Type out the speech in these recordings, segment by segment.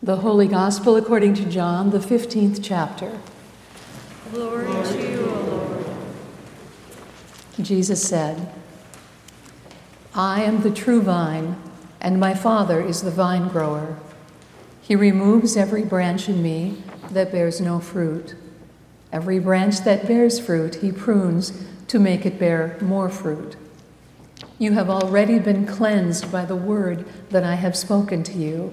The Holy Gospel according to John, the 15th chapter. Glory to you, O Lord. Jesus said, I am the true vine, and my Father is the vine grower. He removes every branch in me that bears no fruit. Every branch that bears fruit, he prunes to make it bear more fruit. You have already been cleansed by the word that I have spoken to you.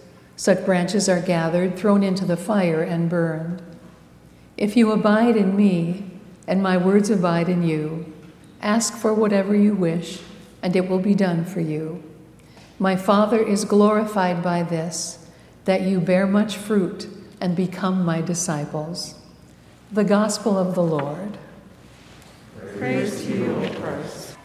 Such branches are gathered, thrown into the fire, and burned. If you abide in me, and my words abide in you, ask for whatever you wish, and it will be done for you. My Father is glorified by this, that you bear much fruit and become my disciples. The Gospel of the Lord. Praise to you, O Christ.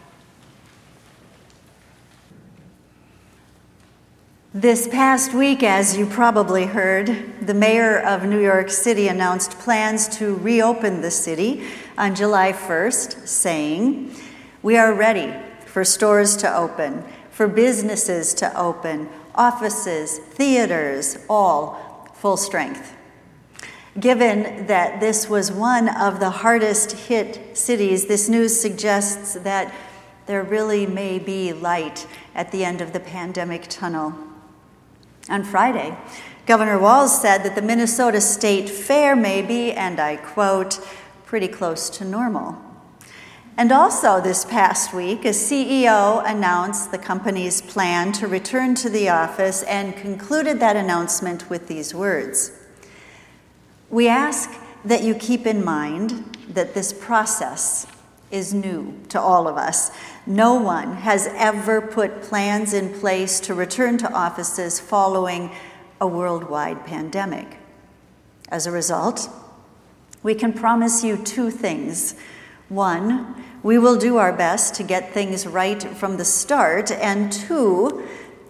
This past week, as you probably heard, the mayor of New York City announced plans to reopen the city on July 1st, saying, We are ready for stores to open, for businesses to open, offices, theaters, all full strength. Given that this was one of the hardest hit cities, this news suggests that there really may be light at the end of the pandemic tunnel. On Friday, Governor Walz said that the Minnesota State Fair may be, and I quote, pretty close to normal. And also this past week, a CEO announced the company's plan to return to the office and concluded that announcement with these words We ask that you keep in mind that this process is new to all of us. No one has ever put plans in place to return to offices following a worldwide pandemic. As a result, we can promise you two things. One, we will do our best to get things right from the start, and two,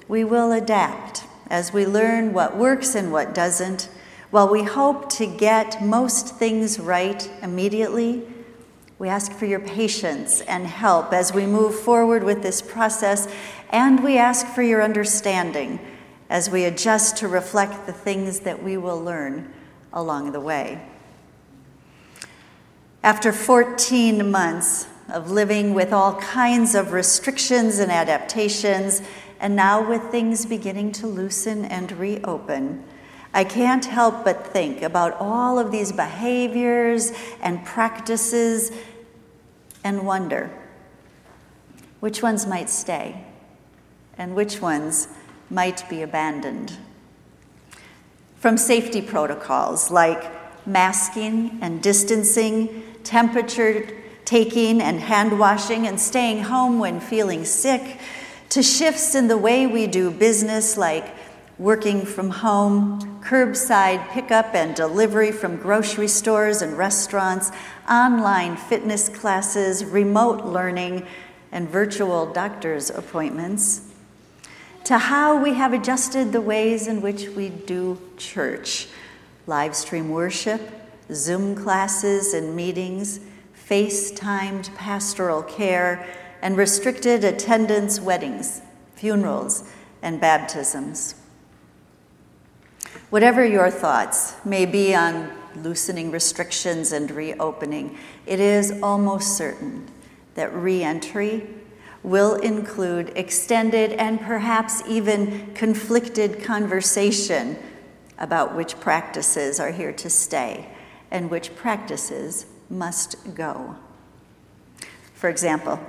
we will adapt as we learn what works and what doesn't. While we hope to get most things right immediately, we ask for your patience and help as we move forward with this process, and we ask for your understanding as we adjust to reflect the things that we will learn along the way. After 14 months of living with all kinds of restrictions and adaptations, and now with things beginning to loosen and reopen, I can't help but think about all of these behaviors and practices and wonder which ones might stay and which ones might be abandoned. From safety protocols like masking and distancing, temperature taking and hand washing, and staying home when feeling sick, to shifts in the way we do business like working from home, curbside pickup and delivery from grocery stores and restaurants, online fitness classes, remote learning, and virtual doctor's appointments, to how we have adjusted the ways in which we do church live stream worship, Zoom classes and meetings, FaceTimed pastoral care, and restricted attendance weddings, funerals, and baptisms. Whatever your thoughts may be on loosening restrictions and reopening, it is almost certain that reentry will include extended and perhaps even conflicted conversation about which practices are here to stay and which practices must go. For example,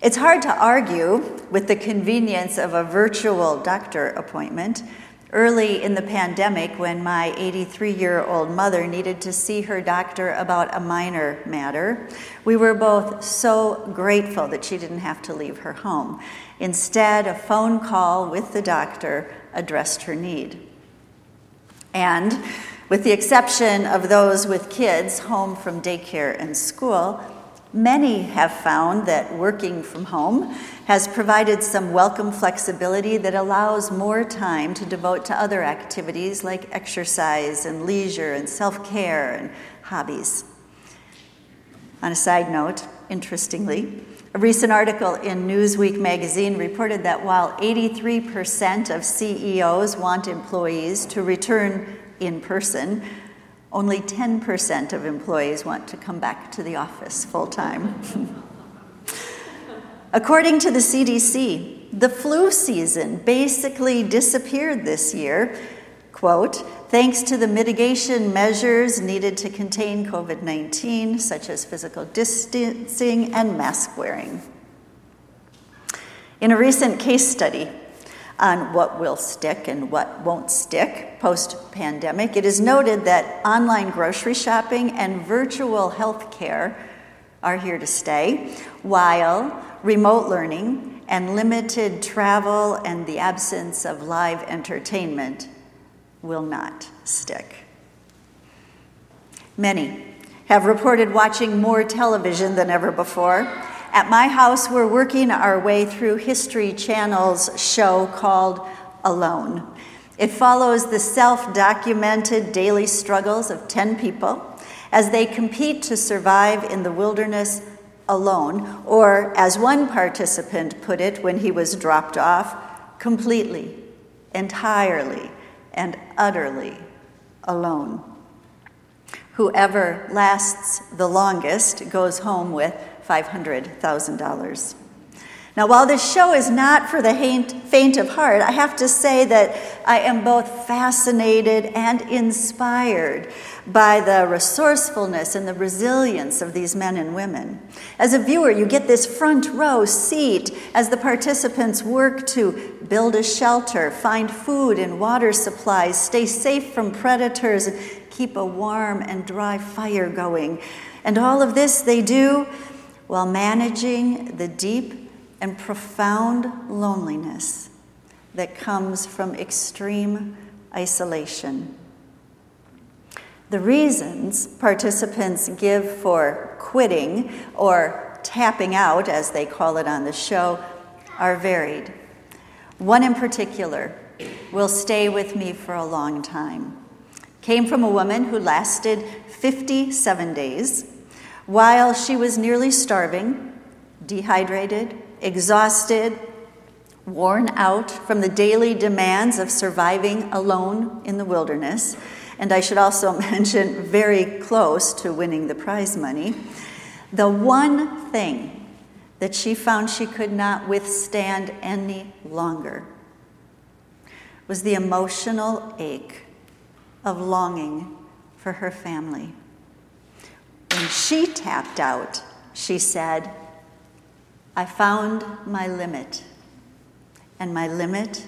it's hard to argue with the convenience of a virtual doctor appointment Early in the pandemic, when my 83 year old mother needed to see her doctor about a minor matter, we were both so grateful that she didn't have to leave her home. Instead, a phone call with the doctor addressed her need. And with the exception of those with kids home from daycare and school, many have found that working from home has provided some welcome flexibility that allows more time to devote to other activities like exercise and leisure and self care and hobbies. On a side note, interestingly, a recent article in Newsweek magazine reported that while 83% of CEOs want employees to return in person, only 10% of employees want to come back to the office full time. According to the CDC, the flu season basically disappeared this year, quote, thanks to the mitigation measures needed to contain COVID 19, such as physical distancing and mask wearing. In a recent case study on what will stick and what won't stick post pandemic, it is noted that online grocery shopping and virtual health care are here to stay, while remote learning and limited travel and the absence of live entertainment will not stick. Many have reported watching more television than ever before. At my house, we're working our way through History Channel's show called Alone. It follows the self documented daily struggles of 10 people as they compete to survive in the wilderness alone, or as one participant put it when he was dropped off, completely, entirely, and utterly alone. Whoever lasts the longest goes home with $500,000. Now, while this show is not for the faint of heart, I have to say that I am both fascinated and inspired by the resourcefulness and the resilience of these men and women. As a viewer, you get this front row seat as the participants work to build a shelter, find food and water supplies, stay safe from predators, keep a warm and dry fire going. And all of this they do while managing the deep and profound loneliness that comes from extreme isolation. The reasons participants give for quitting or tapping out, as they call it on the show, are varied. One in particular will stay with me for a long time. Came from a woman who lasted 57 days while she was nearly starving, dehydrated, exhausted, worn out from the daily demands of surviving alone in the wilderness, and I should also mention very close to winning the prize money, the one thing that she found she could not withstand any longer was the emotional ache of longing for her family. When she tapped out, she said, I found my limit, and my limit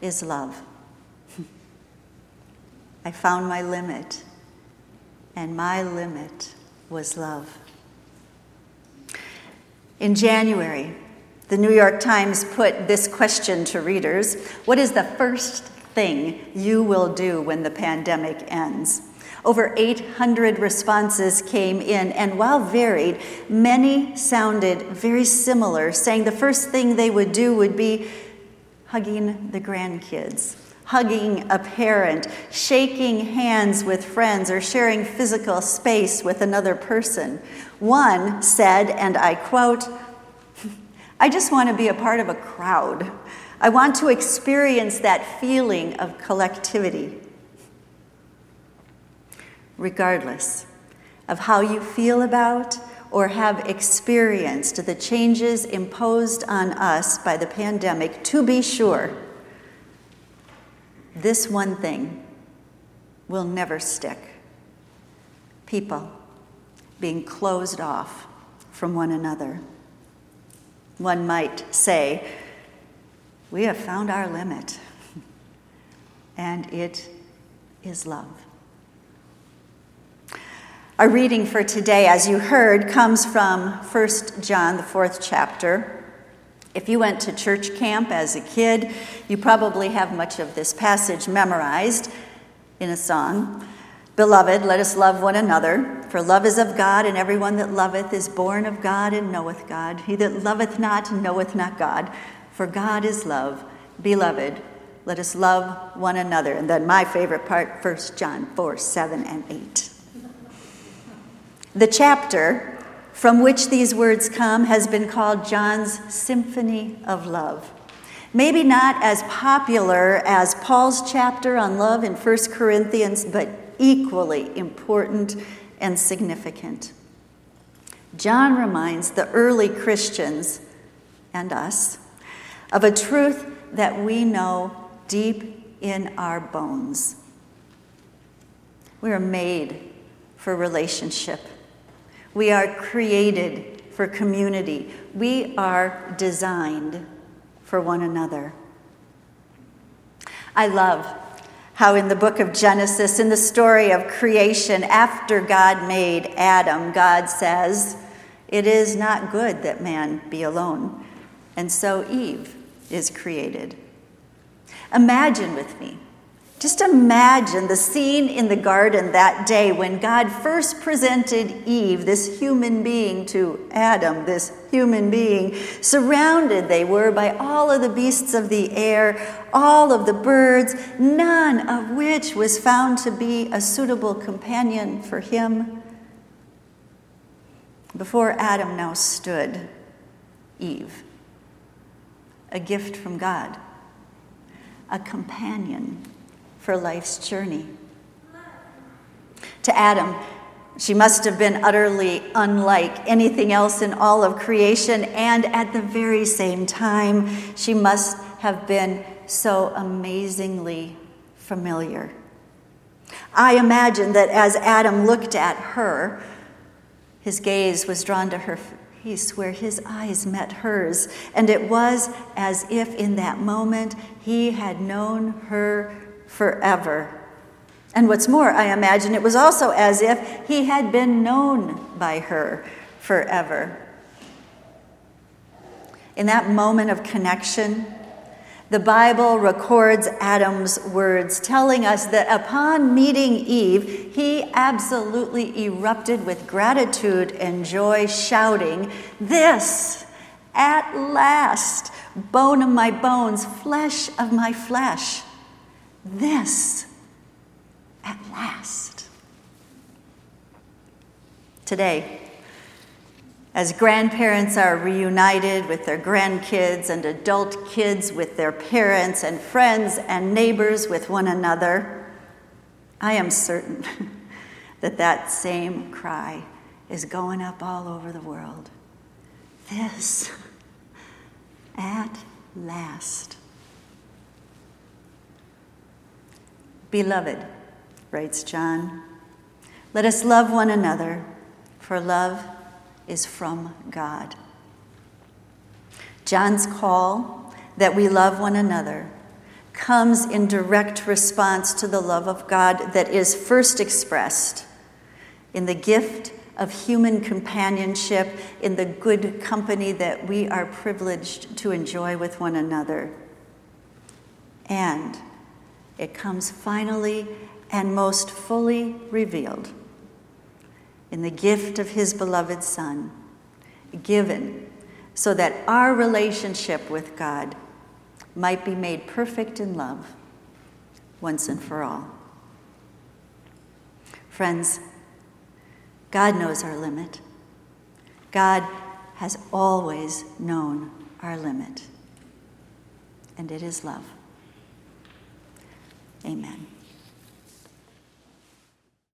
is love. I found my limit, and my limit was love. In January, the New York Times put this question to readers What is the first thing you will do when the pandemic ends? Over 800 responses came in, and while varied, many sounded very similar, saying the first thing they would do would be hugging the grandkids, hugging a parent, shaking hands with friends, or sharing physical space with another person. One said, and I quote, I just want to be a part of a crowd. I want to experience that feeling of collectivity regardless of how you feel about or have experienced the changes imposed on us by the pandemic, to be sure, this one thing will never stick people being closed off from one another. One might say, We have found our limit, and it is love. Our reading for today, as you heard, comes from 1 John, the fourth chapter. If you went to church camp as a kid, you probably have much of this passage memorized. in a song. Beloved, let us love one another, for love is of God, and everyone that loveth is born of God and knoweth God. He that loveth not knoweth not God, for God is love. Beloved, let us love one another. And then my favorite part, 1 John 4 7 and 8. The chapter from which these words come has been called John's Symphony of Love. Maybe not as popular as Paul's chapter on love in 1 Corinthians, but equally important and significant. John reminds the early Christians and us of a truth that we know deep in our bones. We are made for relationship. We are created for community. We are designed for one another. I love how in the book of Genesis, in the story of creation, after God made Adam, God says, It is not good that man be alone. And so Eve is created. Imagine with me just imagine the scene in the garden that day when God first presented Eve, this human being, to Adam, this human being. Surrounded they were by all of the beasts of the air, all of the birds, none of which was found to be a suitable companion for him. Before Adam now stood Eve, a gift from God, a companion for life's journey. To Adam, she must have been utterly unlike anything else in all of creation, and at the very same time, she must have been so amazingly familiar. I imagine that as Adam looked at her, his gaze was drawn to her face where his eyes met hers, and it was as if in that moment he had known her forever. And what's more, I imagine it was also as if he had been known by her forever. In that moment of connection, the Bible records Adam's words, telling us that upon meeting Eve, he absolutely erupted with gratitude and joy, shouting, This, at last, bone of my bones, flesh of my flesh this at last. Today, as grandparents are reunited with their grandkids and adult kids with their parents and friends and neighbors with one another, I am certain that that same cry is going up all over the world. This at last. Beloved, writes John, let us love one another, for love is from God. John's call that we love one another comes in direct response to the love of God that is first expressed in the gift of human companionship, in the good company that we are privileged to enjoy with one another, and it comes finally and most fully revealed in the gift of his beloved Son, given so that our relationship with God might be made perfect in love once and for all. Friends, God knows our limit. God has always known our limit, and it is love. Amen.